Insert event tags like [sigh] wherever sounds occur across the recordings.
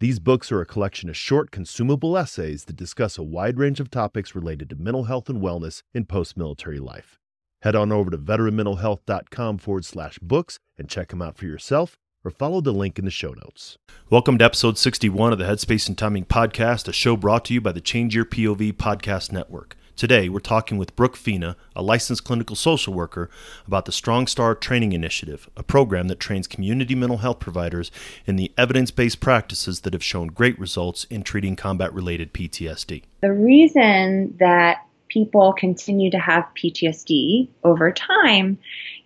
These books are a collection of short, consumable essays that discuss a wide range of topics related to mental health and wellness in post military life. Head on over to veteranmentalhealth.com forward slash books and check them out for yourself or follow the link in the show notes. Welcome to episode 61 of the Headspace and Timing Podcast, a show brought to you by the Change Your POV Podcast Network. Today, we're talking with Brooke Fina, a licensed clinical social worker, about the Strong Star Training Initiative, a program that trains community mental health providers in the evidence based practices that have shown great results in treating combat related PTSD. The reason that people continue to have PTSD over time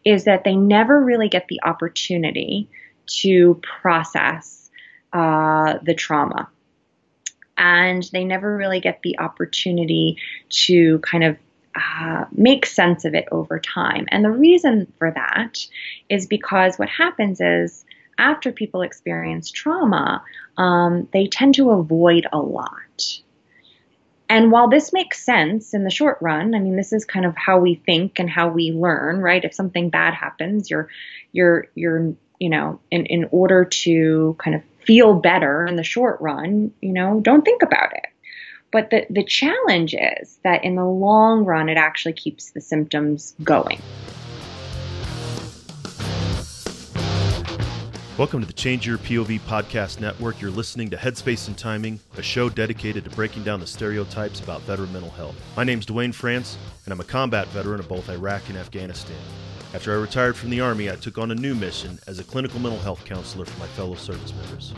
is that they never really get the opportunity to process uh, the trauma and they never really get the opportunity to kind of uh, make sense of it over time. And the reason for that is because what happens is after people experience trauma, um, they tend to avoid a lot. And while this makes sense in the short run, I mean, this is kind of how we think and how we learn, right? If something bad happens, you're, you're, you're, you know, in, in order to kind of feel better in the short run, you know, don't think about it. But the, the challenge is that in the long run, it actually keeps the symptoms going. Welcome to the Change Your POV Podcast Network. You're listening to Headspace and Timing, a show dedicated to breaking down the stereotypes about veteran mental health. My name's Duane France, and I'm a combat veteran of both Iraq and Afghanistan. After I retired from the Army, I took on a new mission as a clinical mental health counselor for my fellow service members.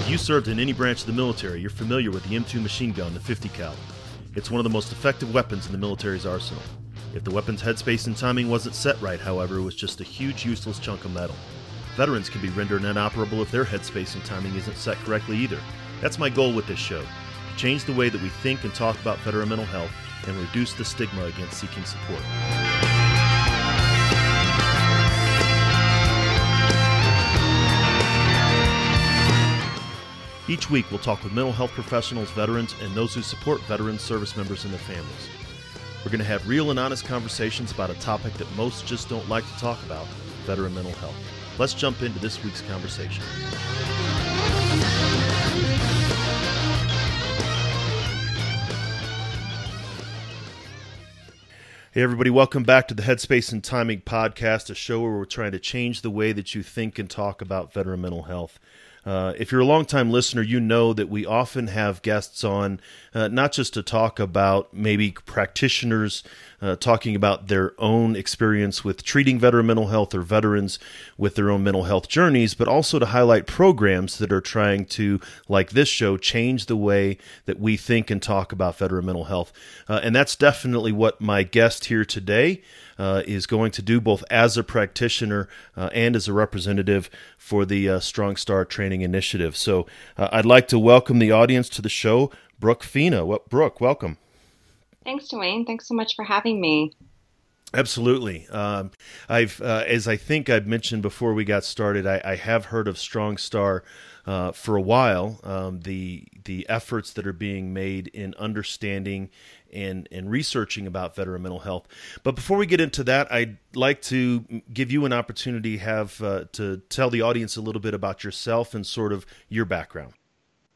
If you served in any branch of the military, you're familiar with the M2 machine gun, the 50 cal. It's one of the most effective weapons in the military's arsenal. If the weapon's headspace and timing wasn't set right, however, it was just a huge useless chunk of metal. Veterans can be rendered inoperable if their headspace and timing isn't set correctly either. That's my goal with this show to change the way that we think and talk about veteran mental health and reduce the stigma against seeking support. Each week, we'll talk with mental health professionals, veterans, and those who support veterans, service members, and their families. We're going to have real and honest conversations about a topic that most just don't like to talk about veteran mental health. Let's jump into this week's conversation. Hey, everybody, welcome back to the Headspace and Timing podcast, a show where we're trying to change the way that you think and talk about veteran mental health. Uh, if you're a longtime listener, you know that we often have guests on, uh, not just to talk about maybe practitioners uh, talking about their own experience with treating veteran mental health or veterans with their own mental health journeys, but also to highlight programs that are trying to, like this show, change the way that we think and talk about veteran mental health. Uh, and that's definitely what my guest here today uh, is going to do both as a practitioner uh, and as a representative for the uh, Strong Start Training Initiative. So uh, I'd like to welcome the audience to the show, Brooke Fina. Well, Brooke, welcome. Thanks, Duane. Thanks so much for having me. Absolutely. Um, I've, uh, as I think I've mentioned before we got started, I, I have heard of Strong Star uh, for a while. Um, the the efforts that are being made in understanding and and researching about veteran mental health. But before we get into that, I'd like to give you an opportunity have uh, to tell the audience a little bit about yourself and sort of your background.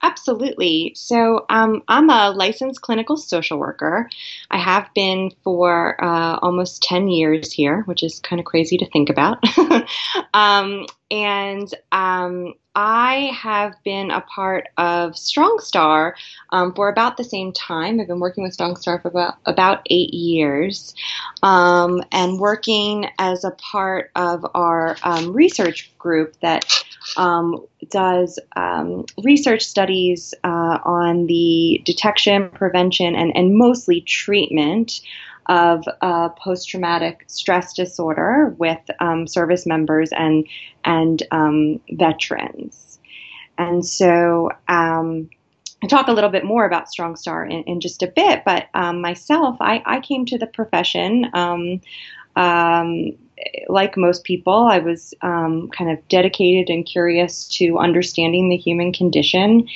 Absolutely. So, um, I'm a licensed clinical social worker. I have been for uh, almost 10 years here, which is kind of crazy to think about. [laughs] um, and um, I have been a part of Strong Star um, for about the same time. I've been working with Strong Star for about, about eight years um, and working as a part of our um, research group that um, does um, research studies uh, on the detection, prevention, and, and mostly treatment of uh, post traumatic stress disorder with um, service members and and um, veterans. And so um, I'll talk a little bit more about Strong Star in, in just a bit, but um, myself, I, I, came to the profession. Um, um, like most people, I was um, kind of dedicated and curious to understanding the human condition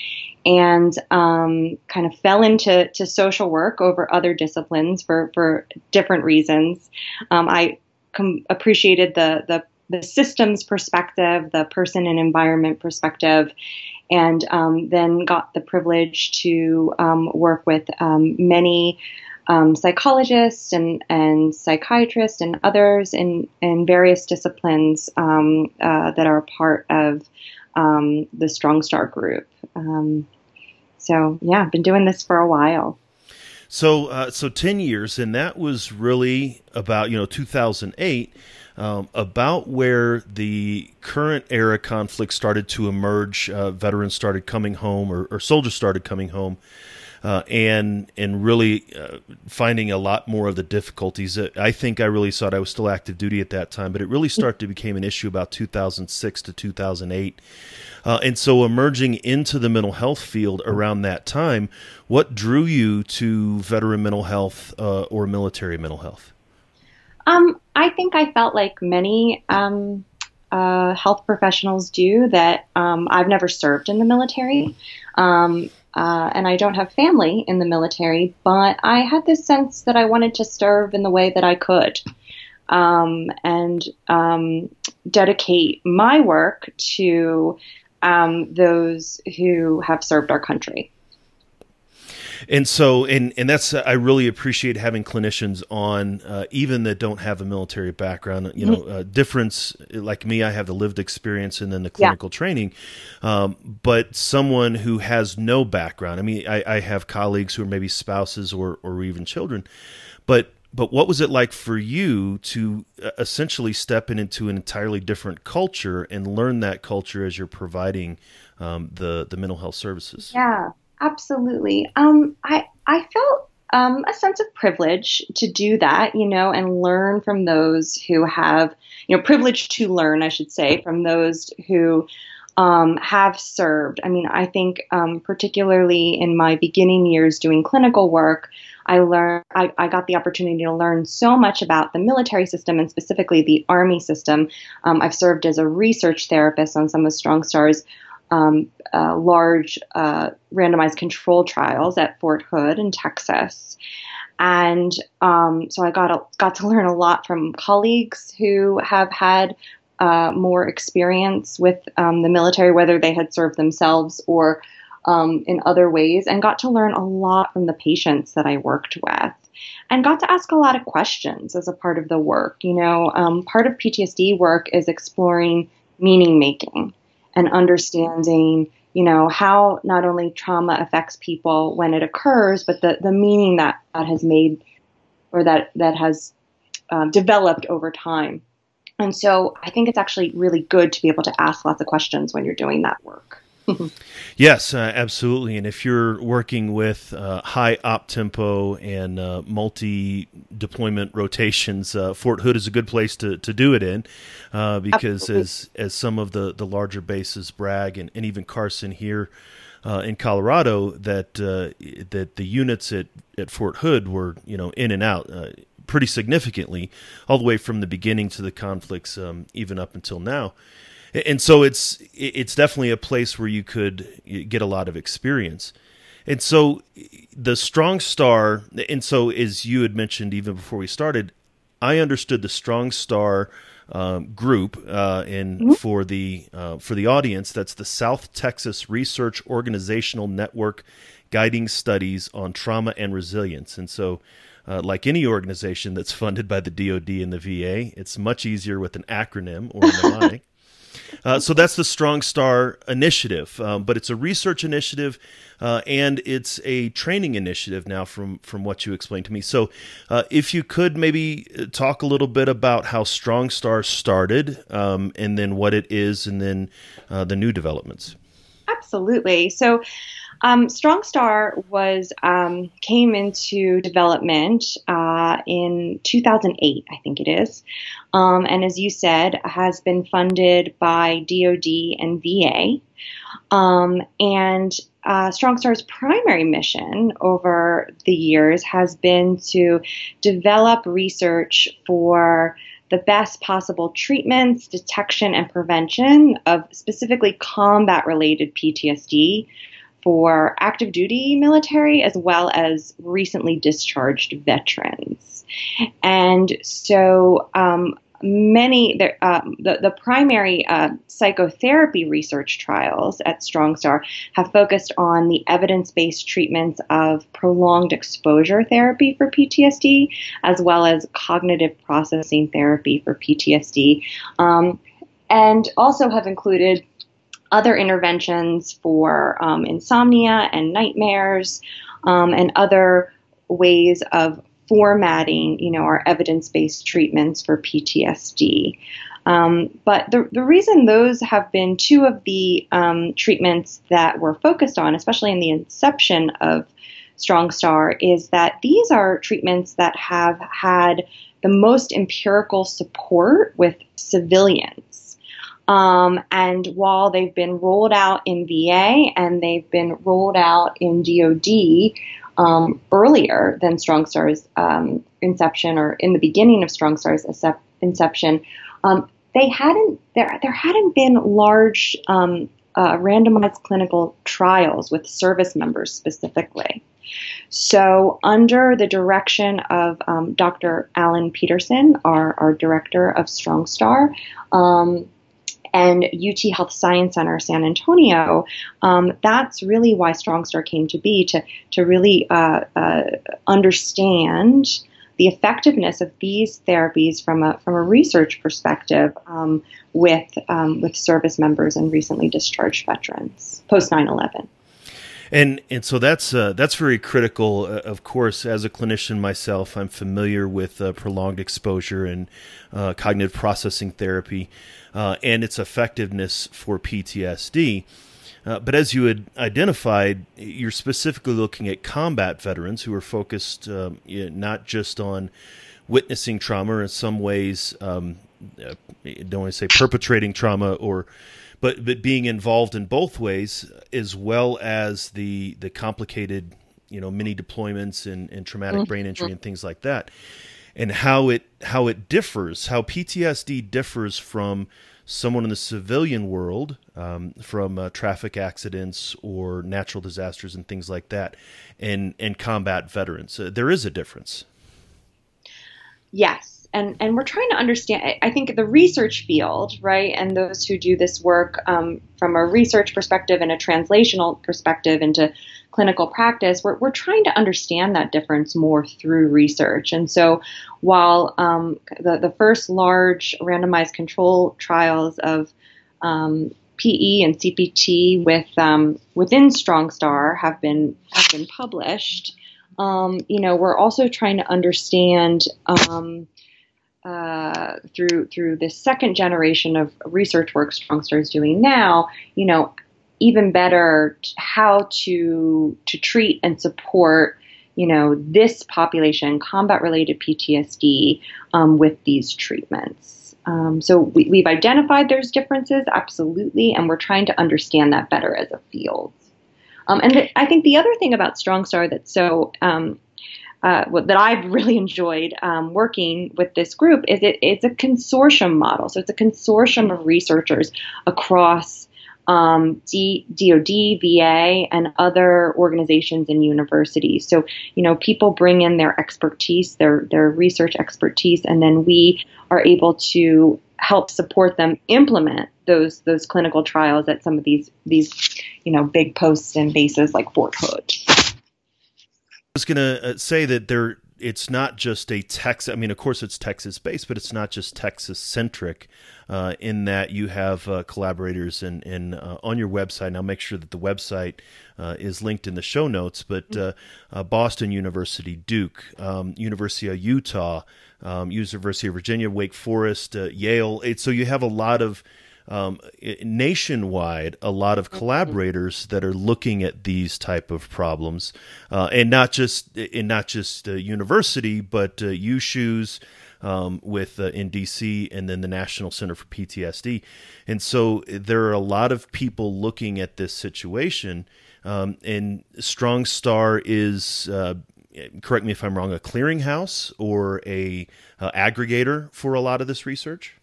and um, kind of fell into to social work over other disciplines for, for different reasons. Um, I com- appreciated the, the, the systems perspective, the person and environment perspective, and um, then got the privilege to um, work with um, many um, psychologists and, and psychiatrists and others in, in various disciplines um, uh, that are part of um, the Strong Star group. so, yeah, I've been doing this for a while. So, uh, so ten years, and that was really about you know 2008 um, about where the current era conflict started to emerge. Uh, veterans started coming home, or, or, soldiers started coming home, uh, and and really uh, finding a lot more of the difficulties. I think I really thought I was still active duty at that time, but it really started to become an issue about 2006 to 2008. Uh, and so, emerging into the mental health field around that time, what drew you to veteran mental health uh, or military mental health? Um, I think I felt like many um, uh, health professionals do that um, I've never served in the military. Um, uh, and I don't have family in the military, but I had this sense that I wanted to serve in the way that I could um, and um, dedicate my work to those who have served our country and so and and that's I really appreciate having clinicians on uh, even that don't have a military background. You know, mm-hmm. uh, difference like me, I have the lived experience and then the clinical yeah. training, um, but someone who has no background. I mean, I, I have colleagues who are maybe spouses or or even children, but but what was it like for you to uh, essentially step in into an entirely different culture and learn that culture as you're providing um, the the mental health services? Yeah, Absolutely. Um, I I felt um, a sense of privilege to do that, you know, and learn from those who have, you know, privilege to learn, I should say, from those who um, have served. I mean, I think um, particularly in my beginning years doing clinical work, I learned I, I, got the opportunity to learn so much about the military system and specifically the Army system. Um, I've served as a research therapist on some of Strong Stars um, uh, large uh, randomized control trials at Fort Hood in Texas. And um, so I got a, got to [laughs] learn a lot from colleagues who have had uh, more experience with um, the military, whether they had served themselves or um, in other ways, and got to learn a lot from the patients that I worked with. And got to ask a lot of questions as a part of the work. You know, um, part of PTSD work is exploring meaning making and understanding you know how not only trauma affects people when it occurs but the, the meaning that that has made or that that has um, developed over time. And so i think it's actually really good to be able to ask lots of questions when you're doing that work [laughs] yes, uh, absolutely. And if you're working with uh, high op tempo and uh, multi deployment rotations, uh, Fort Hood is a good place to, to do it in uh, because absolutely. as as some of the, the larger bases Bragg and, and even Carson here uh, in Colorado that that the units at, at Fort Hood were you know in and out pretty significantly all the way from the beginning to the conflicts um, even up until now and so it's it's definitely a place where you could get a lot of experience. And so the Strong Star, and so as you had mentioned even before we started, I understood the Strong Star um, group, uh, and mm-hmm. for the uh, for the audience, that's the South Texas Research Organizational Network, guiding studies on trauma and resilience. And so, uh, like any organization that's [laughs] funded by the DoD and the VA, it's much easier with an acronym or a mnemonic. Uh, so that's the Strong Star Initiative, um, but it's a research initiative uh, and it's a training initiative now. From from what you explained to me, so uh, if you could maybe uh, talk a little bit about how Strong Star started, um, and then what it is, and then uh, the new developments. Absolutely. So, um, Strong Star was um, came into development uh, in 2008, I think it is, um, and as you said, has been funded by DoD and VA. Um, and uh, Strong Star's primary mission over the years has been to develop research for the best possible treatments, detection, and prevention of specifically combat related PTSD for active duty military as well as recently discharged veterans. And so, um, many the, the, the primary uh, psychotherapy research trials at StrongStar have focused on the evidence-based treatments of prolonged exposure therapy for PTSD, as well as cognitive processing therapy for PTSD, um, and also have included other interventions for um, insomnia and nightmares, um, and other ways of formatting, you know, our evidence-based treatments for PTSD. Um, but the, the reason those have been two of the um, treatments that we're focused on, especially in the inception of Strong Star, is that these are treatments that have had the most empirical support with civilians. Um, and while they've been rolled out in VA and they've been rolled out in DoD, um, earlier than Strong Star's um, inception or in the beginning of Strong Star's inception, um, they hadn't there there hadn't been large um, uh, randomized clinical trials with service members specifically. So, under the direction of um, Dr. Alan Peterson, our, our director of Strong Star, um, and UT Health Science Center San Antonio, um, that's really why StrongStar came to be to to really uh, uh, understand the effectiveness of these therapies from a from a research perspective um, with um, with service members and recently discharged veterans post 9/11 and and so that's uh, that's very critical. Uh, of course, as a clinician myself, I'm familiar with uh, prolonged exposure and uh, cognitive processing therapy uh, and its effectiveness for PTSD. But as you had identified, you're specifically looking at combat veterans who are focused um, not just on witnessing trauma, or in some ways, um, don't want to say perpetrating trauma or but but being involved in both ways as well as the the complicated you know mini deployments and, and traumatic mm-hmm. brain injury and things like that and how it how it differs how PTSD differs from someone in the civilian world um, from uh, traffic accidents or natural disasters and things like that and and combat veterans. Uh, there is a difference. Yes and and we're trying to understand. I think the research field, right, and those who do this work um, from a research perspective and a translational perspective into clinical practice, we're we're trying to understand that difference more through research. And so, while um, the the first large randomized control trials of um, PE and CPT with um, within StrongStar have been have been published. Um, you know, we're also trying to understand um, uh, through through this second generation of research work StrongStar is doing now, you know, even better how to to treat and support you know this population combat related PTSD um, with these treatments. Um, so we, have identified there's differences absolutely, and we're trying to understand that better as a field. Um, and I think the other thing about StrongStar that's so um, uh, that I've really enjoyed um, working with this group is it, it's a consortium model. So it's a consortium of researchers across um, D, DoD, VA, and other organizations and universities. So you know, people bring in their expertise, their their research expertise, and then we are able to help support them implement those those clinical trials at some of these these you know big posts and bases like Fort Hood was going to uh, say that there it's not just a Texas. I mean, of course, it's Texas based, but it's not just Texas centric. Uh, in that you have uh, collaborators and and uh, on your website. And I'll make sure that the website uh, is linked in the show notes. But mm-hmm. uh, Boston University, Duke, um, University of Utah, um, University of Virginia, Wake Forest, Yale. It, so you have a lot of um, nationwide a lot of collaborators that are looking at a lot of collaborators that are looking at these type of problems, uh, and not just in not just uh, university, but uh, USUHS um, with uh, in DC and then the National Center for PTSD, and so there are a lot of people looking at this situation. Um, and Strong Star is uh, correct me if I'm wrong, a clearinghouse or a uh, aggregator for a lot of this research?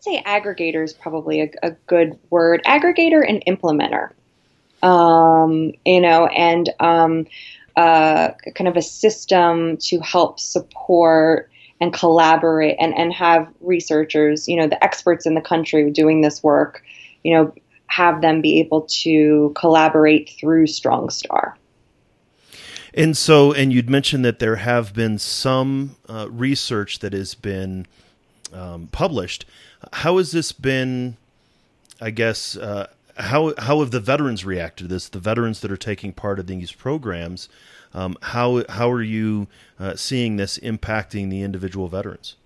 Say aggregator is probably a, a good word. Aggregator and implementer, um, you know, and um, uh, kind of a system to help support and collaborate and, and have researchers, you know, the experts in the country doing this work, you know, have them be able to collaborate through Strong Star. And so, and you'd mentioned that there have been some uh, research that has been um, published. How has this been? I guess uh, how how have the veterans reacted to this? The veterans that are taking part in these programs, um, how how are you uh, seeing this impacting the individual veterans?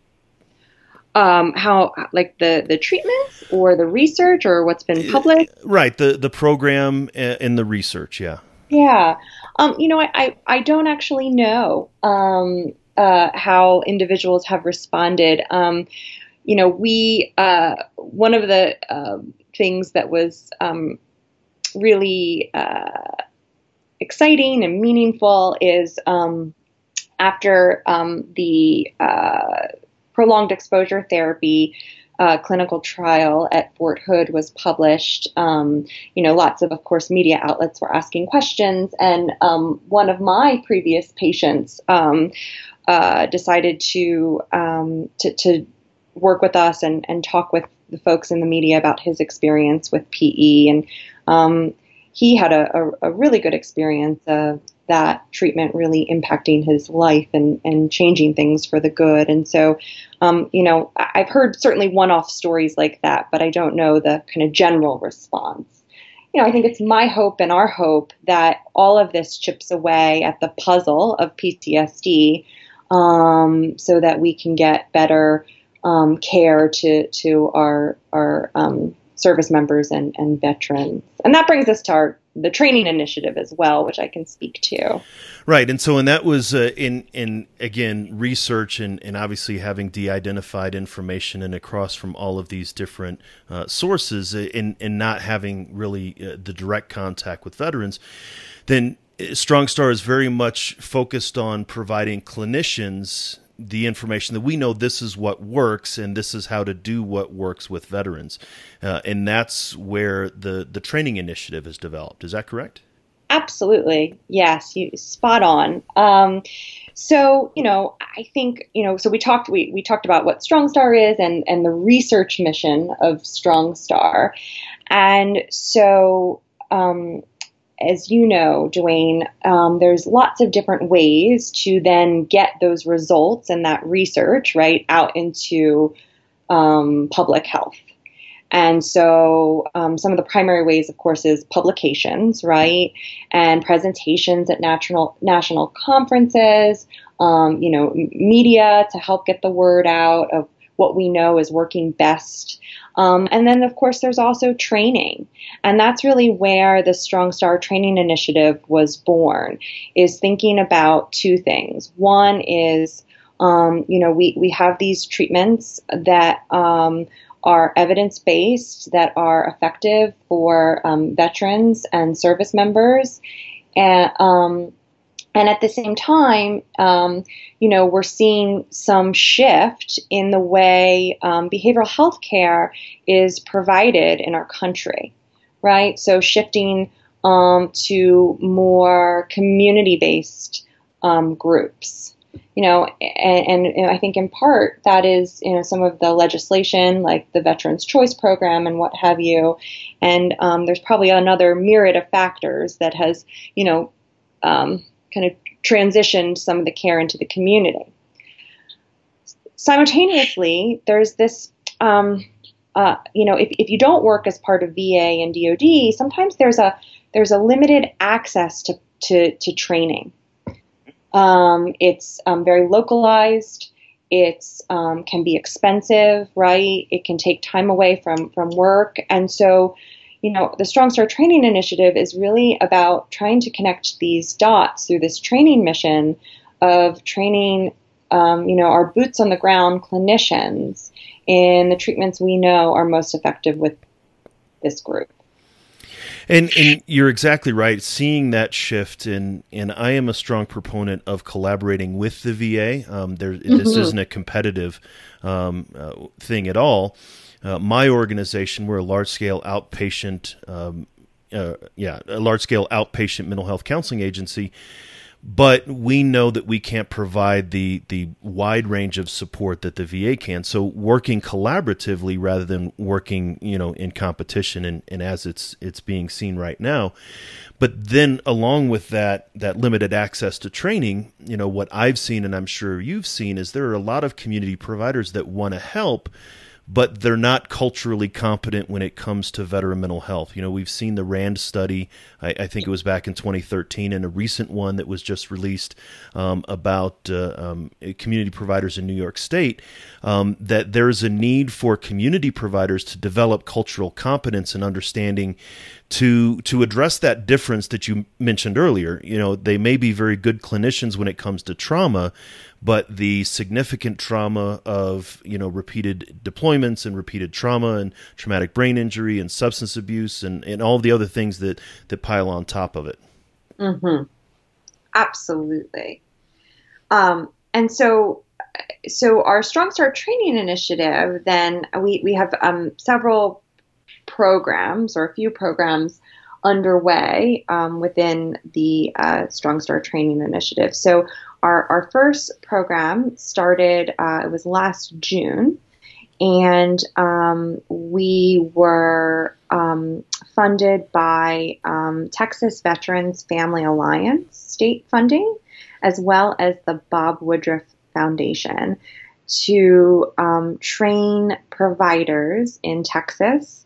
Um, how like the the treatments or the research or what's been published? Right, the the program and the research. Yeah. Yeah. Um, you know, I, I, I, don't actually know um, uh, how individuals have responded. Um, you know, we, uh, one of the uh, things that was um, really uh, exciting and meaningful is um, after um, the uh, prolonged exposure therapy uh, clinical trial at Fort Hood was published, um, you know, lots of, of course, media outlets were asking questions. And um, one of my previous patients uh, decided to, um, to, to work with us and, and talk with the folks in the media about his experience with PE. And um, he had a, a, a, really good experience of that treatment really impacting his life and, and changing things for the good. And so, um, you know, I've heard certainly one off stories like that, but I don't know the kind of general response. You know, I think it's my hope and our hope that all of this chips away at the puzzle of PTSD um, so that we can get better um, care to, to our, our um, service members and, and veterans. And that brings us to our the training initiative as well, which I can speak to. Right, and so and that was uh, in in again research and and obviously having de-identified information and across from all of these different uh, sources and uh, and not having really uh, the direct contact with veterans, then uh, Strong Star is very much focused on providing clinicians the information that we know this is what works and this is how to do what works with veterans. Uh, and that's where the the training initiative is developed. Is that correct? Absolutely. Yes you spot on. Um, so you know i think you know so we talked we, we talked about what strong star is and and the research mission of strong star. And so um, as you know, Duane, um, there's lots of different ways to then get those results and that research right out into um, public health. And so, um, some of the primary ways, of course, is publications, right, and presentations at national national conferences. Um, you know, media to help get the word out of what we know is working best. Um, and then, of course, there's also training. And that's really where the Strong Star Training Initiative was born, is thinking about two things. One is, um, you know, we, we have these treatments that um, are evidence based, that are effective for um, veterans and service members. And, um, and at the same time, um, you know, we're seeing some shift in the way um, behavioral health care is provided in our country, right? So shifting um, to more community-based um, groups, you know, and, and, I think in part that is, you know, some of the legislation like the Veterans Choice Program and what have you, and um, there's probably another myriad of factors that has, you know um, kind of transitioned some of the care into the community. Simultaneously, there's this, um, uh, you know, if, if you don't work as part of VA and DoD, sometimes there's a there's a limited access to to, to training. Um, it's um, very localized. It's um, can be expensive, right? It can take time away from from work, and so you know, the Strong Star Training Initiative is really about trying to connect these dots through this training mission of training, um, you know, our boots on the ground clinicians in the treatments we know are most effective with this group. And, and you're exactly right. Seeing that shift, and and I am a strong proponent of collaborating with the VA. Um, there, mm-hmm. this isn't a competitive um, uh, thing at all. Uh, my organization, we're a large scale outpatient, um, uh, yeah, a large scale outpatient mental health counseling agency. But we know that we can't provide the the wide range of support that the VA can. So working collaboratively rather than working, you know, in competition and, and as it's it's being seen right now. But then along with that that limited access to training, you know, what I've seen and I'm sure you've seen is there are a lot of community providers that want to help but they're not culturally competent when it comes to veteran mental health. You know, we've seen the RAND study, I, I think it was back in 2013, and a recent one that was just released um, about uh, um, community providers in New York State, um, that there's a need for community providers to develop cultural competence and understanding to to address that difference that you mentioned earlier. You know, they may be very good clinicians when it comes to trauma, but the significant trauma of you know repeated deployments and repeated trauma and traumatic brain injury and substance abuse and, and all the other things that that pile on top of it. Mm-hmm. Absolutely. Um, and so so our strong star training initiative then we, we have um, several programs or a few programs underway um, within the uh, strong star training initiative. So our, our first program started, uh, it was last June, and um, we were um, funded by um, Texas Veterans Family Alliance state funding, as well as the Bob Woodruff Foundation, to um, train providers in Texas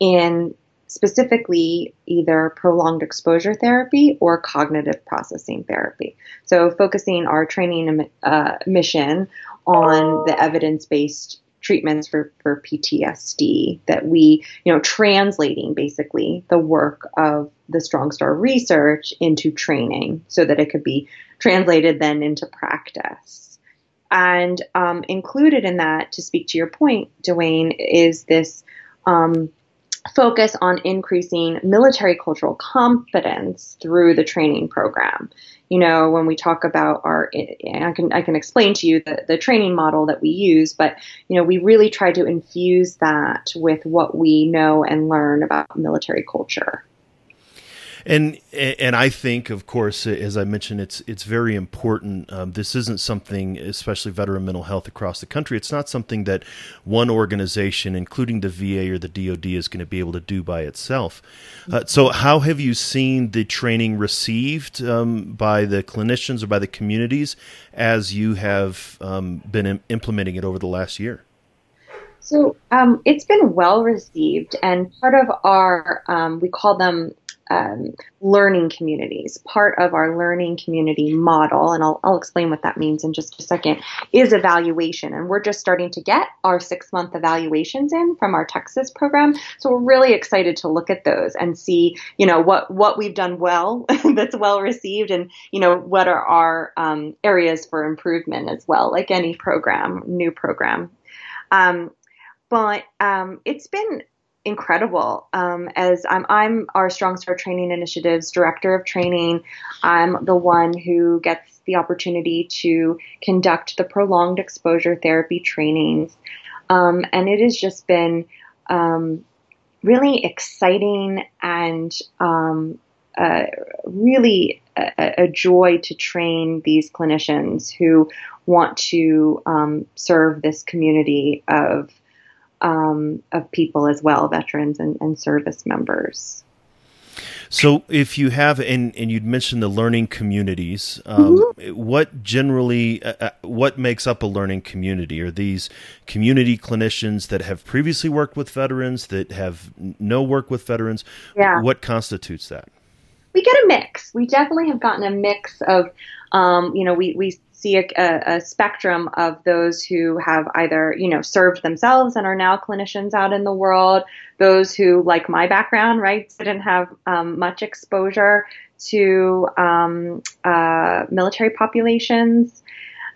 in specifically either prolonged exposure therapy or cognitive processing therapy. So, focusing our training uh, mission on the evidence based treatments for, for PTSD that we, you know, translating basically the work of the Strong Star research into training so that it could be translated then into practice. And um, included in that, to speak to your point, Duane, is this um, focus on increasing military cultural competence through the training program. You know, when we talk about our, I can I can explain to you the, the training model that we use, but you know, we really try to infuse that with what we know and learn about military culture. And and I think, of course, as I mentioned, it's it's very important. Um, this isn't something, especially veteran mental health across the country. It's not something that one organization, including the VA or the DoD, is going to be able to do by itself. Uh, so, how have you seen the training received um, by the clinicians or by the communities as you have um, been Im- implementing it over the last year? So um, it's been well received, and part of our um, we call them um, learning communities. Part of our learning community model, and I'll, I'll explain what that means in just a second, is evaluation. And we're just starting to get our six month evaluations in from our Texas program. So we're really excited to look at those and see, you know, what, what we've done well [laughs] that's well received and, you know, what are our um, areas for improvement as well, like any program, new program. Um, but um, it's been incredible. Um, as I'm, I'm our Strong Star Training Initiatives Director of Training, I'm the one who gets the opportunity to conduct the prolonged exposure therapy trainings. Um, and it has just been um, really exciting and um, uh, really a, a, joy to train these clinicians who want to um, serve this community of um, of people as well, veterans and, and service members. So, if you have, and, and you'd mentioned the learning communities, um, mm-hmm. what generally, uh, uh, what makes up a learning community? Are these community clinicians that have previously worked with veterans, that have no work with veterans? Yeah. What constitutes that? We get a mix. We definitely have gotten a mix of, um, you know, we, we see a, a, spectrum of those who have either you know served themselves and are now clinicians out in the world those who like my background right didn't have um, much exposure to um, uh, military populations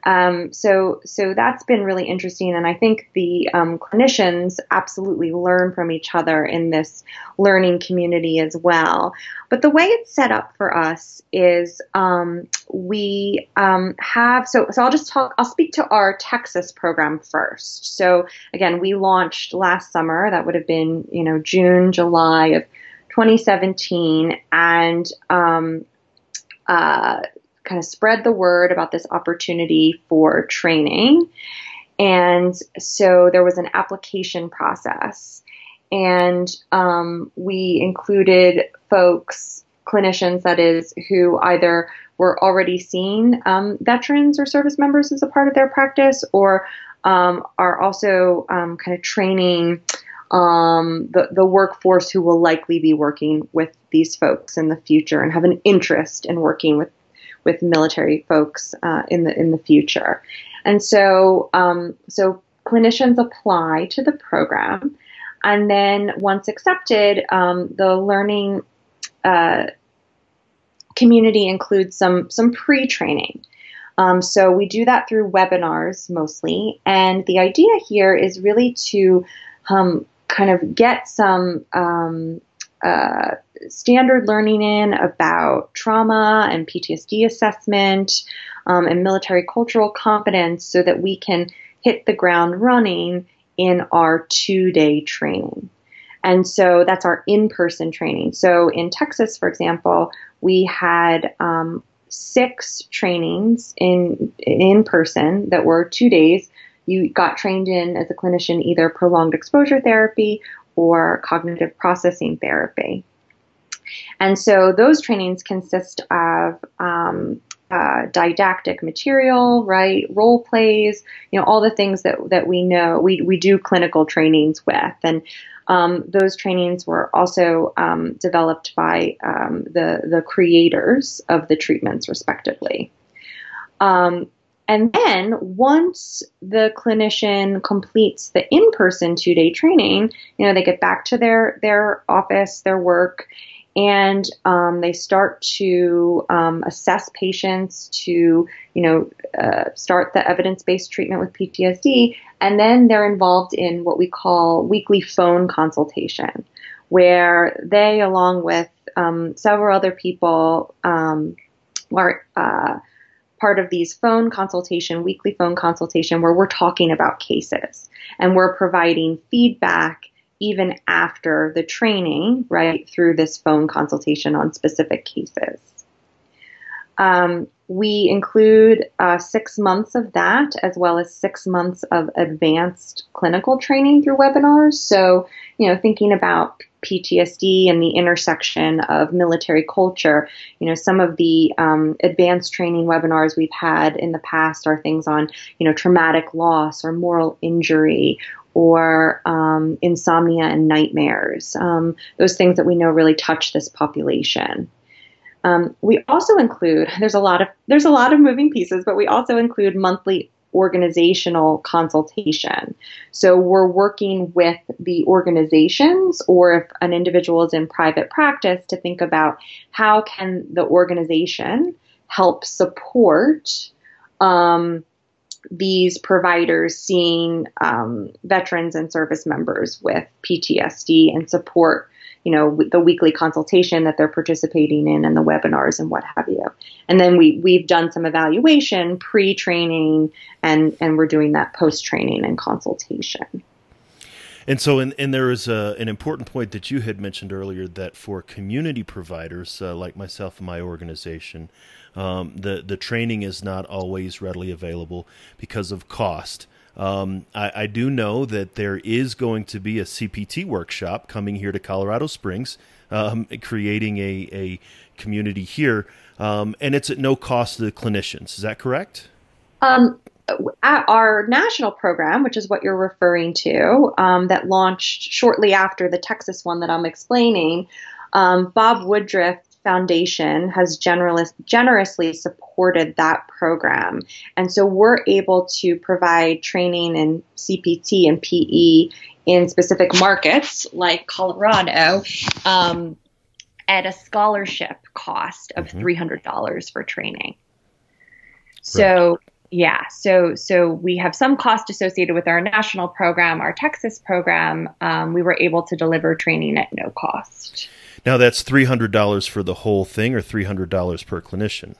um, so, so that's been really interesting, and I think the um, clinicians absolutely learn from each other in this learning community as well. But the way it's set up for us is um, we um, have so so I'll just talk. I'll speak to our Texas program first. So again, we launched last summer. That would have been you know June, July of 2017, and um, uh, kind of spread the word about this opportunity for training. And so there was an application process. And um, we included folks, clinicians, that is, who either were already seeing um, veterans or service members as a part of their practice or um, are also um, kind of training um, the, the workforce who will likely be working with these folks in the future and have an interest in working with with military folks uh, in the in the future. And so um, so clinicians apply to the program, and then once accepted, um, the learning uh, community includes some some pre training. Um, so we do that through webinars mostly, and the idea here is really to um, kind of get some um, uh, standard learning in about trauma and PTSD assessment um, and military cultural competence so that we can hit the ground running in our two day training. And so that's our in person training. So in Texas, for example, we had um, six trainings in in person that were two days. You got trained in as a clinician either prolonged exposure therapy or cognitive processing therapy. And so those trainings consist of um, uh, didactic material, right? Role plays, you know, all the things that, that we know we, we do clinical trainings with. And um, those trainings were also um, developed by um, the, the creators of the treatments, respectively. Um, and then once the clinician completes the in-person two-day training, you know, they get back to their their office, their work, and um, they start to um, assess patients to, you know, uh, start the evidence-based treatment with PTSD, and then they're involved in what we call weekly phone consultation, where they, along with um, several other people, um, are uh, part of these phone consultation, weekly phone consultation, where we're talking about cases. And we're providing feedback even after the training, right, through this phone consultation on specific cases. Um, we include uh, six months of that as well as six months of advanced clinical training through webinars. So, you know, thinking about PTSD and the intersection of military culture. You know, some of the um, advanced training webinars we've had in the past are things on, you know, traumatic loss or moral injury or um, insomnia and nightmares. Um, those things that we know really touch this population. Um, we also include there's a lot of there's a lot of moving pieces, but we also include monthly organizational consultation. So we're working with the organizations or if an individual is in private practice to think about how can the organization help support um, these providers seeing um, veterans and service members with PTSD and support you know the weekly consultation that they're participating in and the webinars and what have you. And then we we've done some evaluation pre-training and and we're doing that post-training and consultation. And so, and, and there is a, an important point that you had mentioned earlier that for community providers uh, like myself and my organization, um, the the training is not always readily available because of cost. Um, I, I, do know that there is going to be a CPT workshop coming here to Colorado Springs, um, creating a, a community here, um, and it's at no cost to the clinicians. Is that correct? Um, our national program, which is what you're referring to, um, that launched shortly after the Texas one that I'm explaining, Bob Woodruff Foundation has generous, generously supported that program. And so we're able to provide training in CPT and PE in specific markets like Colorado um, at a scholarship cost of mm-hmm. $300 for training. So, right. yeah, so so we have some cost associated with our national program, our Texas program. Um, we were able to deliver training at no cost. Now that's three hundred dollars for the whole thing, or three hundred dollars per clinician.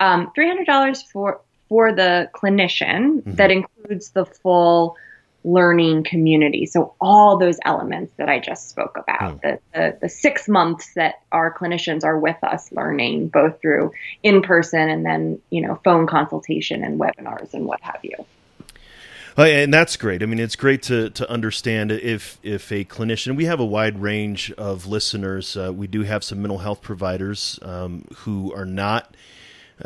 Um, three hundred dollars for for the clinician. Mm-hmm. That includes the full learning community. So all those elements that I just spoke about, the, the, the six months that our clinicians are with us learning, both through in person and then you know phone consultation and webinars and what have you. And that's great. I mean, it's great to, to understand if if a clinician. We have a wide range of listeners. Uh, we do have some mental health providers um, who are not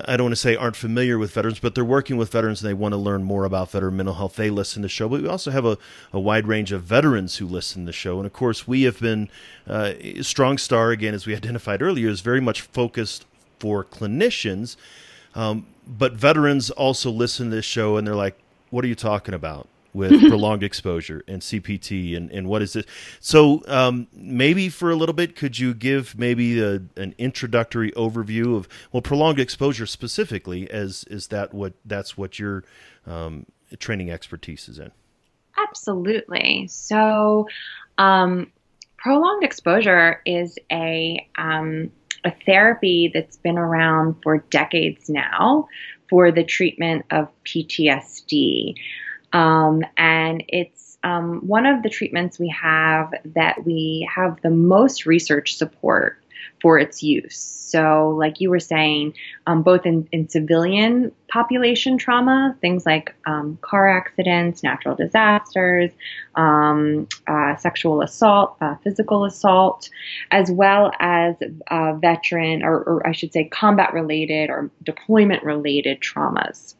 I don't want to say aren't familiar with veterans, but they're working with veterans and they want to learn more about veteran mental health. They listen to the show, but we also have a, a wide range of veterans who listen to the show. And of course, we have been uh, Strong Star, again, as we identified earlier, is very much focused for clinicians. Um, but veterans also listen to this show and they're like, what are you talking about? with [laughs] prolonged exposure and CPT and, and what is this? So um, maybe for a little bit, could you give maybe a, an introductory overview of well, prolonged exposure specifically? As is that what that's what your um, training expertise is in? Absolutely. So, um, prolonged exposure is a um, a therapy that's been around for decades now for the treatment of PTSD. Um, and it's um, one of the treatments we have that we have the most research support for its use. So, like you were saying, um, both in, in, civilian population trauma, things like um, car accidents, natural disasters, um, uh, sexual assault, uh, physical assault, as well as uh, veteran, or, or I should say, combat related or deployment related traumas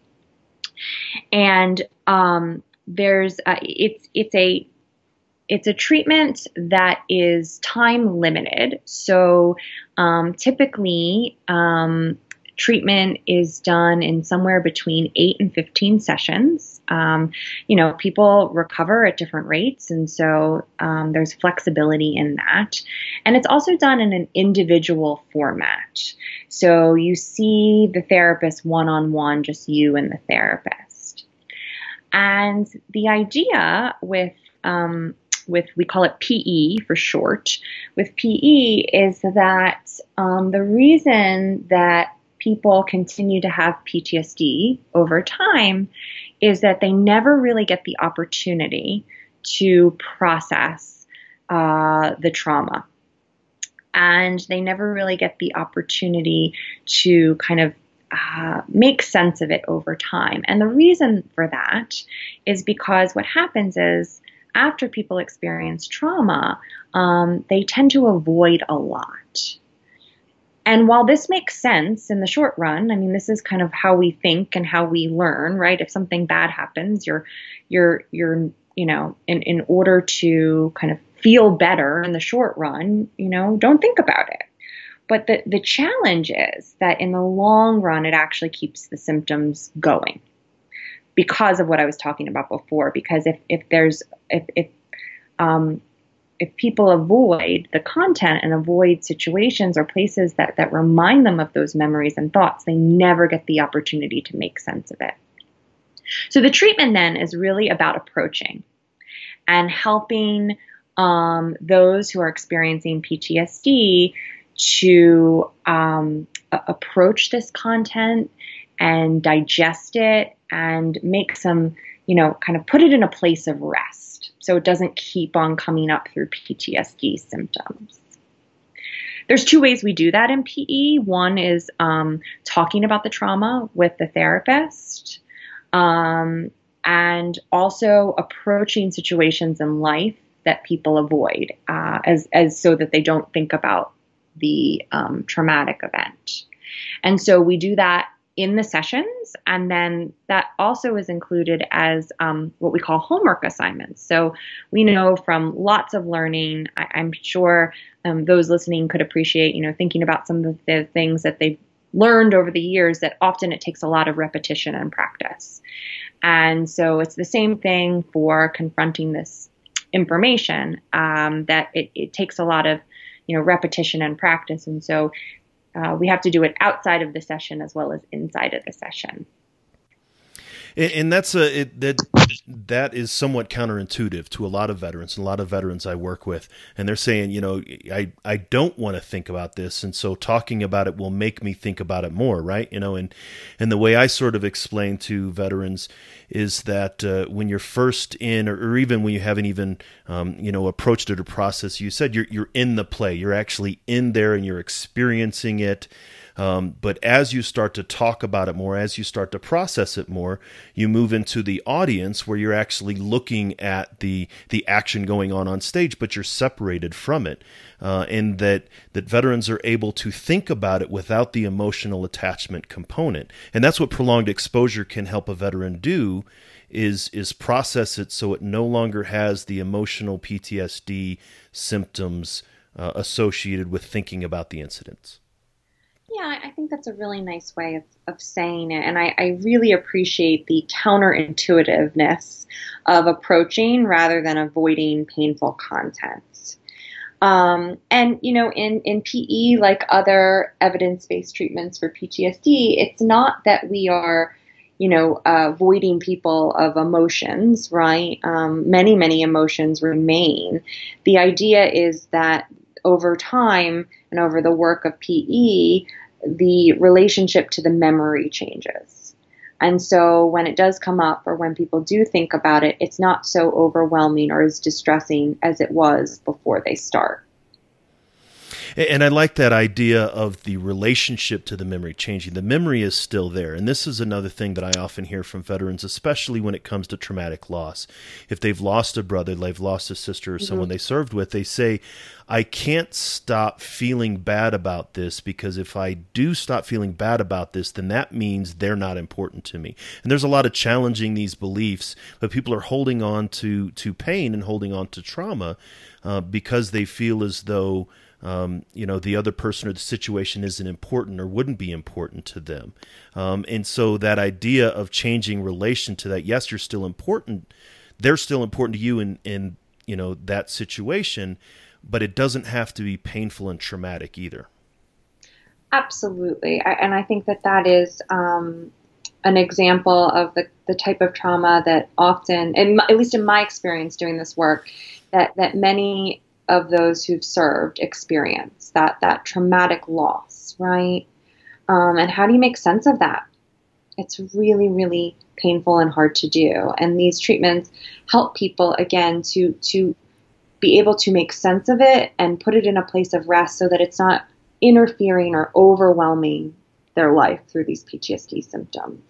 and um, there's uh, it's it's a it's a treatment that is time limited. So um, typically, um, treatment is done in somewhere between 8 and 15 sessions. Um, you know, people recover at different rates, and so um, there's flexibility in that. And it's also done in an individual format. So you see the therapist one on one, just you and the therapist. And the idea with um, with we call it PE for short. With PE is that um, the reason that people continue to have PTSD over time is that they never really get the opportunity to process uh, the trauma. And they never really get the opportunity to kind of uh, make sense of it over time. And the reason for that is because what happens is after people experience trauma, um, they tend to avoid a lot. And while this makes sense in the short run, I mean, this is kind of how we think and how we learn, right? If something bad happens, you're, you're, you're, you know, in, in order to kind of feel better in the short run, you know, don't think about it. But the, the challenge is that in the long run, it actually keeps the symptoms going because of what I was talking about before. Because if, if there's, if, if, um, if people avoid the content and avoid situations or places that, that remind them of those memories and thoughts, they never get the opportunity to make sense of it. So the treatment then is really about approaching and helping um, those who are experiencing PTSD to um, approach this content and digest it and make some, you know, kind of put it in a place of rest so it doesn't keep on coming up through PTSD symptoms. There's two ways we do that in PE. One is um, talking about the trauma with the therapist, um, and also approaching situations in life that people avoid, uh, as as so that they don't think about the um, traumatic event. And so we do that in the sessions, and then that also is included as um, what we call homework assignments. So we know from lots of learning, I, am sure um, those listening could appreciate, you know, thinking about some of the things that they've learned over the years that often it takes a lot of repetition and practice. And so it's the same thing for confronting this information um, that it, it, takes a lot of you know repetition and practice and so uh, we have to do it outside of the session as well as inside of the session and, that's a it, that that is somewhat counterintuitive to a lot of veterans and a lot of veterans I work with, and they're saying, you know, I I don't want to think about this, and so talking about it will make me think about it more, right? You know, and and the way I sort of explain to veterans is that uh, when you're first in, or, or, even when you haven't even, um, you know, approached it or processed, you said you're you're in the play, you're actually in there, and you're experiencing it. Um, but as you start to talk about it more, as you start to process it more, you move into the audience where you're actually looking at the the action going on on stage, but you're separated from it, uh, and that that veterans are able to think about it without the emotional attachment component, and that's what prolonged exposure can help a veteran do is is process it so it no longer has the emotional PTSD symptoms uh, associated with thinking about the incidents. Yeah, I think that's a really nice way of, of saying it. And I, I really appreciate the counterintuitiveness of approaching rather than avoiding painful content. Um, and you know, in in PE, like other evidence-based treatments for PTSD, it's not that we are, you know, uh, avoiding people of emotions, right? Um, many many emotions remain. The idea is that over time and over the work of PE, the relationship to the memory changes. And so when it does come up or when people do think about it, it's not so overwhelming or as distressing as it was before they start. And I like that idea of the relationship to the memory changing. The memory is still there. And this is another thing that I often hear from veterans, especially when it comes to traumatic loss. If they've lost a brother, they've lost a sister, or mm-hmm. someone they served with, they say, I can't stop feeling bad about this because if I do stop feeling bad about this, then that means they're not important to me. And there's a lot of challenging these beliefs, but people are holding on to, to pain and holding on to trauma uh, because they feel as though um, you know the other person or the situation isn't important or wouldn't be important to them. Um, and so that idea of changing relation to that yes you're still important they're still important to you in in you know that situation but it doesn't have to be painful and traumatic either. Absolutely. I, and i think that that is um, an example of the, the type of trauma that often, and at least in my experience doing this work, that, that many of those who've served experience that that traumatic loss, right? Um, and how do you make sense of that? It's really, really painful and hard to do. And these treatments help people again to to be able to make sense of it and put it in a place of rest so that it's not interfering or overwhelming their life through these PTSD symptoms.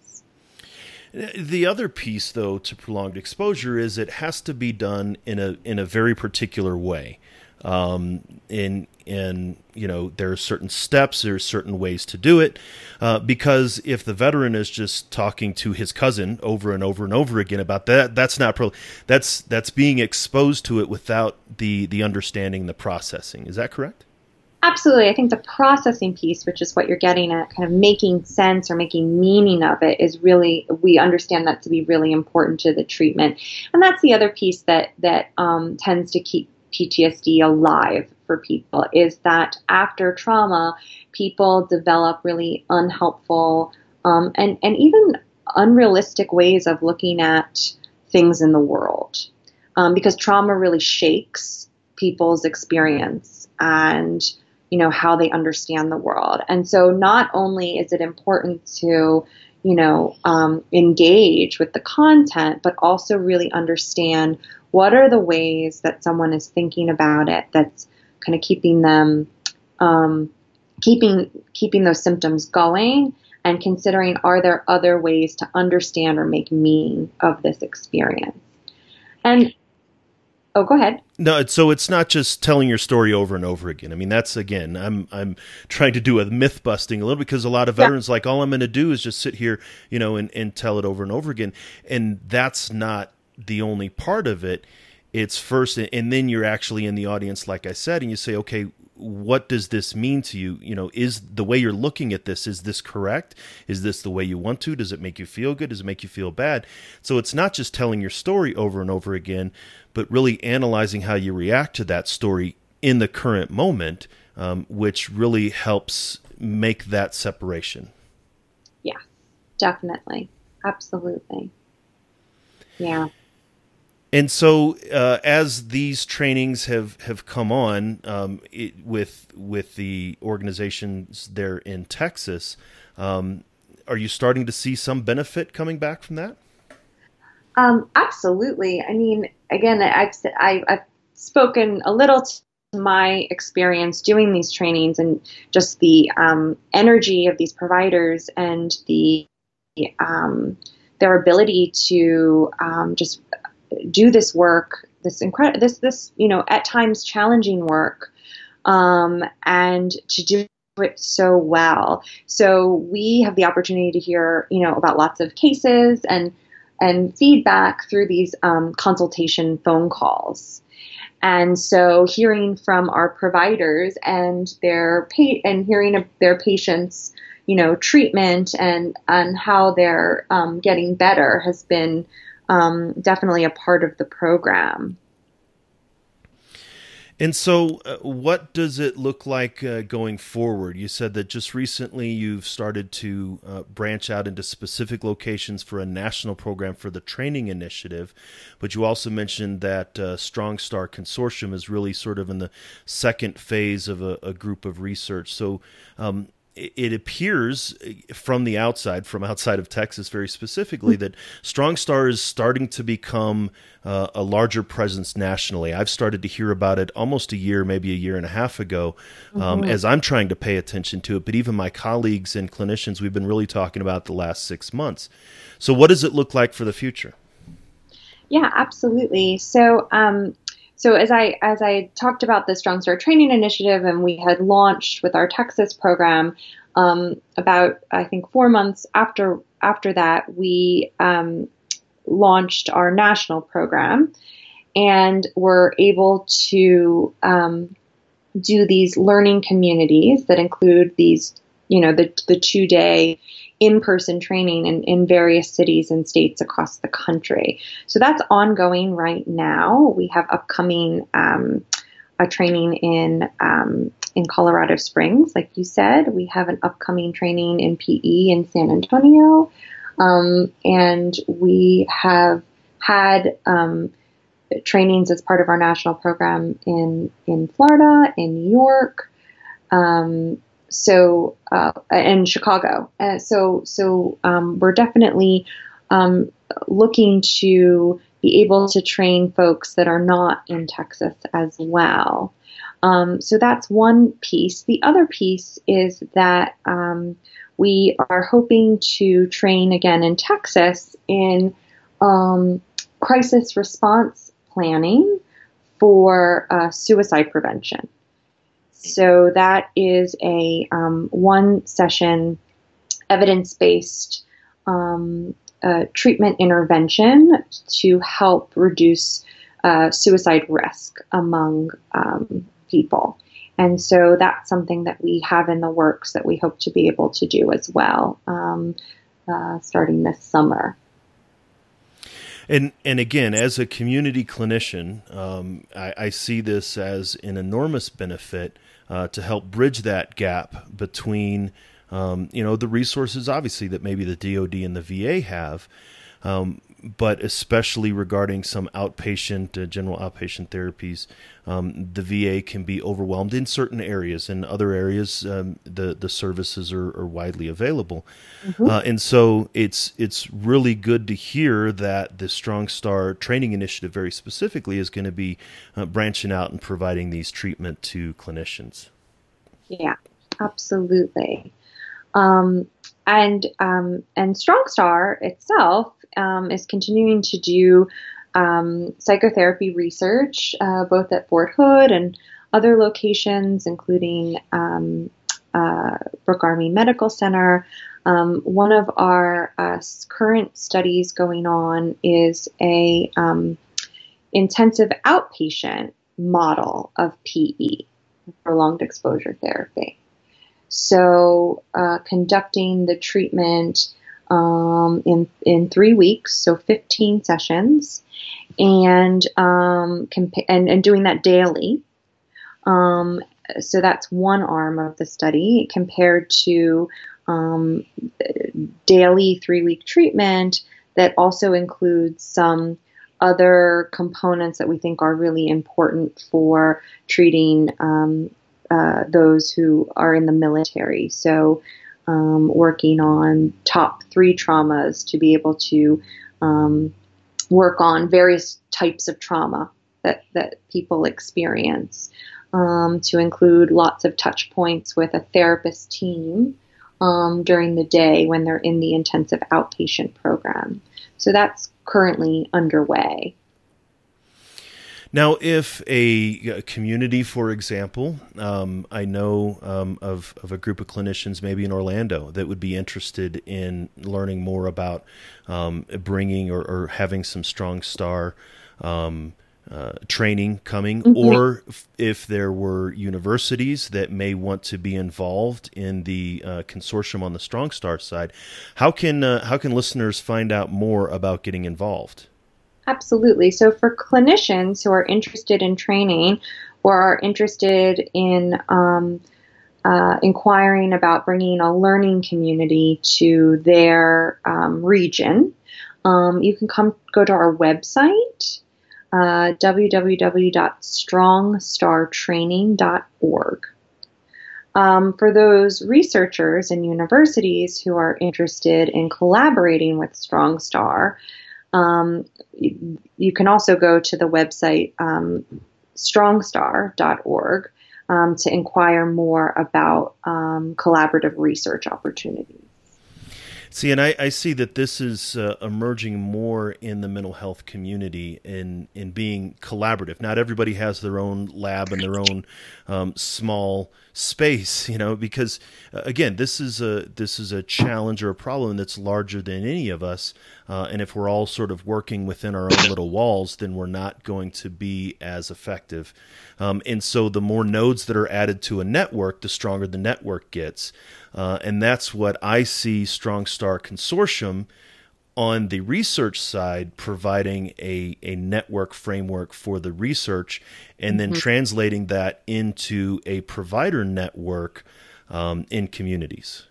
The other piece, though, to prolonged exposure is it has to be done in a in a very particular way. Um, in in you know there are certain steps, there are certain ways to do it, uh, because if the veteran is just talking to his cousin over and over and over again about that, that's not pro. That's that's being exposed to it without the the understanding, the processing. Is that correct? Absolutely. I think the processing piece, which is what you're getting at, kind of making sense or making meaning of it, is really we understand that to be really important to the treatment, and that's the other piece that that um, tends to keep PTSD alive for people is that after trauma, people develop really unhelpful um, and, and even unrealistic ways of looking at things in the world. Um, because trauma really shakes people's experience and you know how they understand the world. And so not only is it important to you know um, engage with the content but also really understand what are the ways that someone is thinking about it that's kind of keeping them um, keeping keeping those symptoms going and considering are there other ways to understand or make meaning of this experience. And Oh, go ahead. No, so it's not just telling your story over and over again. I mean, that's again, I'm I'm trying to do a myth busting a little because a lot of veterans yeah. like all I'm going to do is just sit here, you know, and and tell it over and over again, and that's not the only part of it. It's first, and then you're actually in the audience, like I said, and you say, okay, what does this mean to you? You know is the way you're looking at this is this correct? Is this the way you want to? Does it make you feel good? Does it make you feel bad? So it's not just telling your story over and over again but really analyzing how you react to that story in the current moment um, which really helps make that separation. Yeah definitely. Absolutely. Yeah and so, uh, as these trainings have, have come on um, it, with with the organizations there in Texas, um, are you starting to see some benefit coming back from that? Um, absolutely. I mean, again, I've, I've spoken a little to my experience doing these trainings and just the um, energy of these providers and the um, their ability to um, just do this work, this incredible, this this you know at times challenging work, um, and to do it so well. So we have the opportunity to hear you know about lots of cases and and feedback through these um, consultation phone calls. And so, hearing from our providers and their pa- and hearing their patients, you know, treatment and and how they're um, getting better has been um, definitely a part of the program. And so, uh, what does it look like uh, going forward? You said that just recently you've started to uh, branch out into specific locations for a national program for the training initiative, but you also mentioned that uh, Strong Star Consortium is really sort of in the second phase of a, a group of research. So, um, it appears from the outside, from outside of Texas very specifically, that Strong Star is starting to become uh, a larger presence nationally. I've started to hear about it almost a year, maybe a year and a half ago, um, mm-hmm. as I'm trying to pay attention to it. But even my colleagues and clinicians, we've been really talking about the last six months. So, what does it look like for the future? Yeah, absolutely. So, um, so as I as I talked about the Strong Star Training Initiative, and we had launched with our Texas program um, about I think four months after after that, we um, launched our national program, and were able to um, do these learning communities that include these you know the the two day in-person training in, in various cities and states across the country. So that's ongoing right now. We have upcoming um, a training in um, in Colorado Springs, like you said. We have an upcoming training in PE in San Antonio, um, and we have had um, trainings as part of our national program in in Florida, in New York. Um, so uh, and Chicago. Uh, so so um, we're definitely um, looking to be able to train folks that are not in Texas as well. Um, so that's one piece. The other piece is that um, we are hoping to train again in Texas in um, crisis response planning for uh, suicide prevention. So that is a um, one session evidence based um, uh, treatment intervention to help reduce uh, suicide risk among um, people. And so that's something that we have in the works that we hope to be able to do as well um, uh, starting this summer. And and again, as a community clinician, um, I, I, see this as an enormous benefit uh, to help bridge that gap between um, you know the resources obviously that maybe the DoD and the VA have, um, but especially regarding some outpatient, uh, general outpatient therapies, um, the VA can be overwhelmed in certain areas. In other areas, um, the the services are, are widely available, mm-hmm. uh, and so it's it's really good to hear that the Strong Star Training Initiative, very specifically, is going to be uh, branching out and providing these treatment to clinicians. Yeah, absolutely. Um, and um, and Strong Star itself um, is continuing to do um, psychotherapy research, uh, both at Fort Hood and other locations, including um, uh, Brooke Army Medical Center. Um, one of our uh, current studies going on is a um, intensive outpatient model of PE, prolonged exposure therapy. So, uh, conducting the treatment um, in in three weeks, so 15 sessions, and um, compa- and, and doing that daily. Um, so that's one arm of the study compared to um, daily three week treatment that also includes some other components that we think are really important for treating um, uh, those who are in the military. So, um, working on top three traumas to be able to um, work on various types of trauma that, that people experience, um, to include lots of touch points with a therapist team um, during the day when they're in the intensive outpatient program. So that's currently underway. Now, if a, a, community, for example, um, I know um, of, of a group of clinicians, maybe in Orlando, that would be interested in learning more about um, bringing or, or, having some strong star um, uh, training coming, mm-hmm. or if there were universities that may want to be involved in the uh, consortium on the Strong Star side, how can uh, how can listeners find out more about getting involved? Absolutely. So, for clinicians who are interested in training or are interested in um, uh, inquiring about bringing a learning community to their um, region, um, you can come go to our website, uh, www.strongstartraining.org. Um, for those researchers and universities who are interested in collaborating with StrongStar, um, you, you, can also go to the website um, strongstar.org um, to inquire more about um, collaborative research opportunities. See, and I, I see that this is uh, emerging more in the mental health community in in being collaborative. Not everybody has their own lab and their own um, small space, you know, because uh, again, this is a this is a challenge or a problem that's larger than any of us. Uh, and if we're all sort of working within our own little walls, then we're not going to be as effective. Um, and so, the more nodes that are added to a network, the stronger the network gets. Uh, and that's what I see Strong Star Consortium on the research side providing a, a network framework for the research and then mm-hmm. translating that into a provider network um, in communities.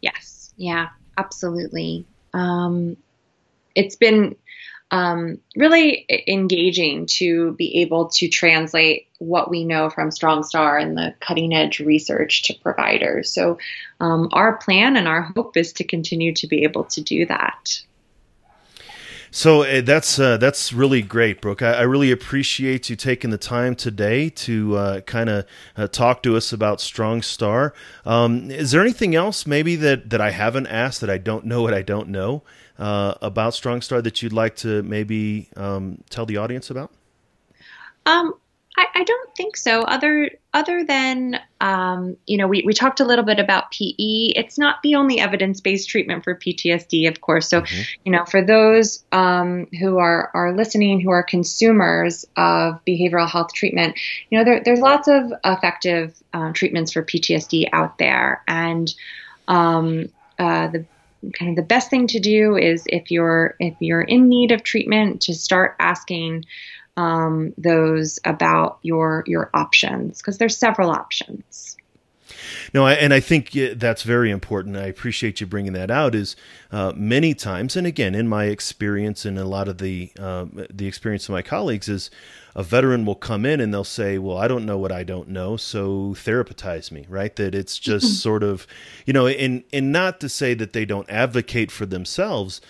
Yes, yeah, absolutely. Um, it's been um, really engaging to be able to translate what we know from Strong Star and the cutting edge research to providers. So, um, our plan and our hope is to continue to be able to do that. So uh, that's uh, that's really great, Brooke. I, I, really appreciate you taking the time today to uh, kind of uh, talk to us about Strong Star. Um, is there anything else maybe that, that I haven't asked that I don't know what I don't know uh, about Strong Star that you'd like to maybe um, tell the audience about? Um, I, don't think so. Other other than um, you know, we, we talked a little bit about PE. It's not the only evidence based treatment for PTSD, of course. So mm-hmm. you know, for those um, who are are listening, who are consumers of behavioral health treatment, you know, there, there's lots of effective uh, treatments for PTSD out there, and um, uh, the kind of the best thing to do is if you're if you're in need of treatment to start asking um, those about your your options because there's several options. No, I, and I think that's very important. I appreciate you bringing that out. Is uh, many times, and again, in my experience and a lot of the uh, the experience of my colleagues, is a veteran will come in and they'll say, "Well, I don't know what I don't know, so therapize me." Right? That it's just sort of, you know, and and not to say that they don't advocate for themselves,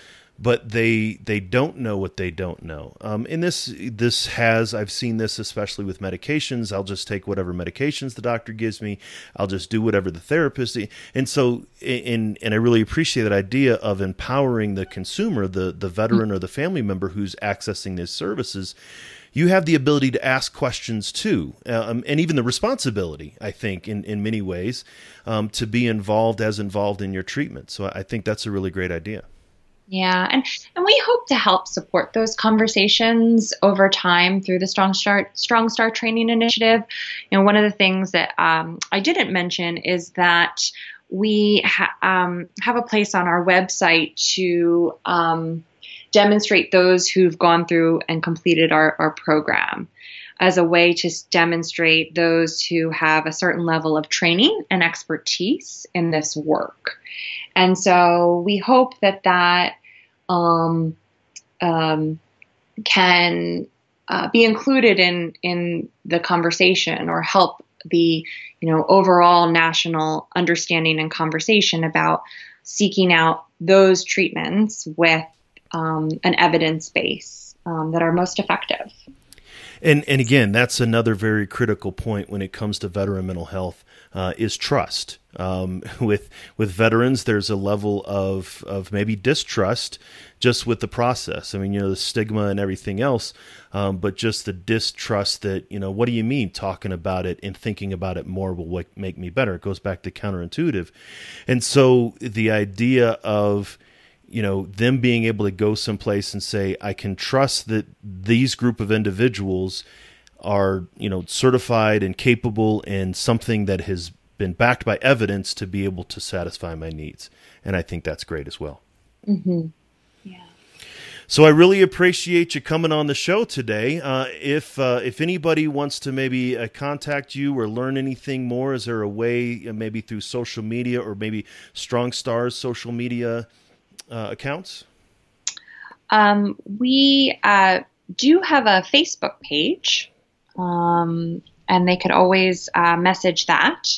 but they they don't know what they don't know. Um, and this this has I've seen this especially with medications. I'll just take whatever medications the doctor gives me. I'll just do whatever the therapist. And so, and and I really appreciate that idea of empowering the consumer, the the veteran or the family member who's accessing these services you have the ability to ask questions too, um, and even the responsibility, I think, in, in many ways, um, to be involved as involved in your treatment. So I think that's a really great idea. Yeah, and and we hope to help support those conversations over time through the Strong Star Strong Star Training Initiative. You know, one of the things that um, I didn't mention is that we ha- um, have a place on our website to um, demonstrate those who've gone through and completed our, our program as a way to demonstrate those who have a certain level of training and expertise in this work. And so we hope that that um, um, can uh, be included in in the conversation or help the you know overall national understanding and conversation about seeking out those treatments with um, an evidence base um, that are most effective. And and again, that's another very critical point when it comes to veteran mental health uh, is trust. Um, [laughs] with with veterans, there's a level of of maybe distrust just with the process. I mean, you know, the stigma and everything else, um, but just the distrust that you know, what do you mean talking about it and thinking about it more will make me better? It goes back to counterintuitive, and so the idea of you know them being able to go someplace and say i can trust that these group of individuals are you know certified and capable in something that has been backed by evidence to be able to satisfy my needs and i think that's great as well mm-hmm. yeah so I really appreciate you coming on the show today. Uh, if uh, if anybody wants to maybe uh, contact you or learn anything more, is there a way, uh, maybe through social media or maybe Strong Stars social media uh, accounts? Um, we uh, do have a Facebook page, um, and they could always uh, message that.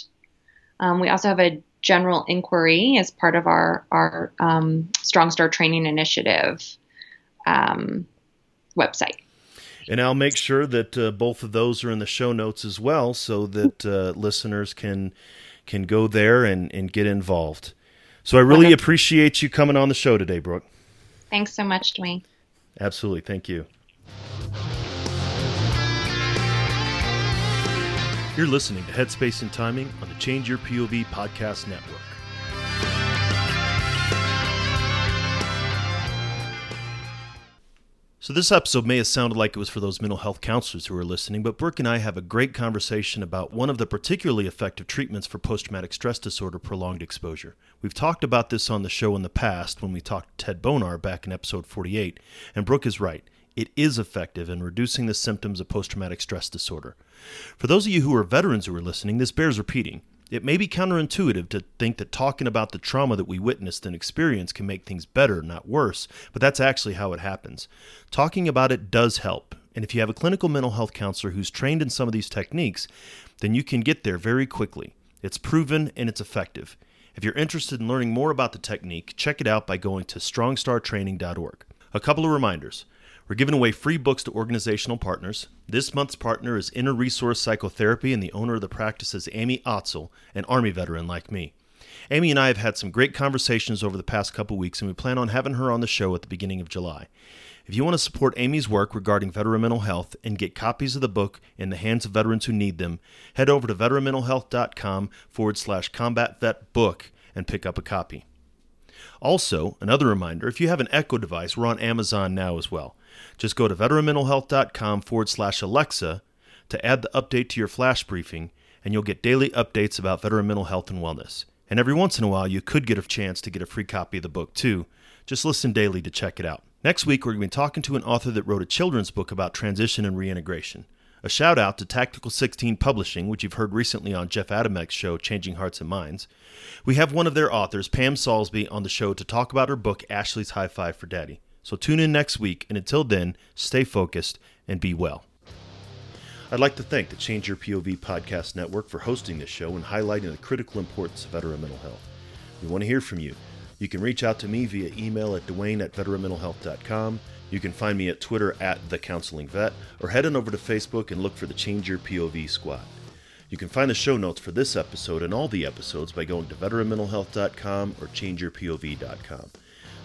Um, we also have a general inquiry as part of our our um, Strong Star Training Initiative um, website. And I'll make sure that uh, both of those are in the show notes as well, so that uh, listeners can can go there and, and get involved. So I really appreciate you coming on the show today, Brooke. Thanks so much, Duane. Absolutely. Thank you. You're listening to Headspace and Timing on the Change Your POV Podcast Network. So, this episode may have sounded like it was for those mental health counselors who are listening, but Brooke and I have a great conversation about one of the particularly effective treatments for post traumatic stress disorder prolonged exposure. We've talked about this on the show in the past when we talked to Ted Bonar back in episode 48, and Brooke is right. It is effective in reducing the symptoms of post traumatic stress disorder. For those of you who are veterans who are listening, this bears repeating. It may be counterintuitive to think that talking about the trauma that we witnessed and experienced can make things better, not worse, but that's actually how it happens. Talking about it does help, and if you have a clinical mental health counselor who's trained in some of these techniques, then you can get there very quickly. It's proven and it's effective. If you're interested in learning more about the technique, check it out by going to strongstartraining.org. A couple of reminders. We're giving away free books to organizational partners. This month's partner is Inner Resource Psychotherapy, and the owner of the practice is Amy Otzel, an Army veteran like me. Amy and I have had some great conversations over the past couple weeks, and we plan on having her on the show at the beginning of July. If you want to support Amy's work regarding veteran mental health and get copies of the book in the hands of veterans who need them, head over to veteranmentalhealth.com forward slash combat vet book and pick up a copy. Also, another reminder if you have an Echo device, we're on Amazon now as well. Just go to veteranmentalhealth.com forward slash Alexa to add the update to your flash briefing, and you'll get daily updates about veteran mental health and wellness. And every once in a while, you could get a chance to get a free copy of the book, too. Just listen daily to check it out. Next week, we're going to be talking to an author that wrote a children's book about transition and reintegration. A shout out to Tactical 16 Publishing, which you've heard recently on Jeff Adamek's show, Changing Hearts and Minds. We have one of their authors, Pam Saulsby, on the show to talk about her book, Ashley's High Five for Daddy. So tune in next week, and until then, stay focused and be well. I'd like to thank the Change Your POV Podcast Network for hosting this show and highlighting the critical importance of veteran mental health. We want to hear from you. You can reach out to me via email at duane at veteranmentalhealth.com. You can find me at Twitter at The Counseling Vet, or head on over to Facebook and look for the Change Your POV Squad. You can find the show notes for this episode and all the episodes by going to veteranmentalhealth.com or changeyourpov.com.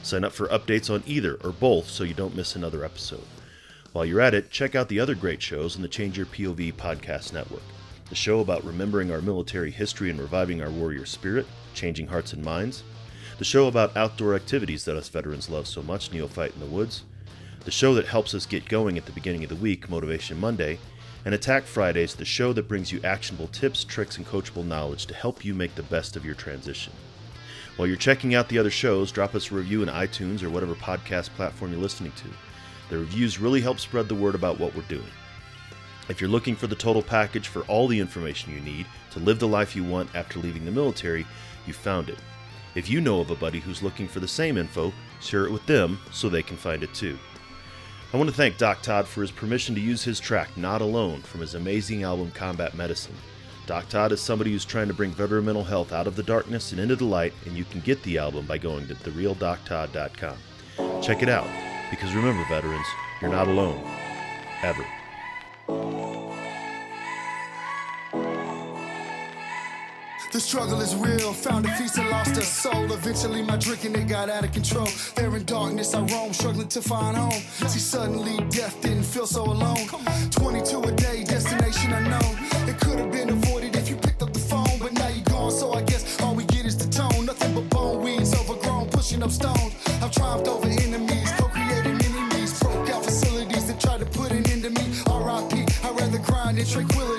Sign up for updates on either or both so you don't miss another episode. While you're at it, check out the other great shows on the Change Your POV podcast network. The show about remembering our military history and reviving our warrior spirit, changing hearts and minds. The show about outdoor activities that us veterans love so much, Neophyte in the Woods. The show that helps us get going at the beginning of the week, Motivation Monday. And Attack Fridays, the show that brings you actionable tips, tricks, and coachable knowledge to help you make the best of your transition. While you're checking out the other shows, drop us a review in iTunes or whatever podcast platform you're listening to. The reviews really help spread the word about what we're doing. If you're looking for the total package for all the information you need to live the life you want after leaving the military, you found it. If you know of a buddy who's looking for the same info, share it with them so they can find it too. I want to thank Doc Todd for his permission to use his track Not Alone from his amazing album Combat Medicine. Doc Todd is somebody who's trying to bring veteran mental health out of the darkness and into the light, and you can get the album by going to therealdoctodd.com. Check it out, because remember, veterans, you're not alone. Ever. The struggle is real. Found a feast and lost a soul. Eventually, my drinking it got out of control. There in darkness, I roam, struggling to find home. See, suddenly death didn't feel so alone. 22 a day, destination unknown. It could have been avoided up stones. I've triumphed over enemies, co-created enemies, broke out facilities that tried to put an end to me. R.I.P. I'd rather grind in tranquility.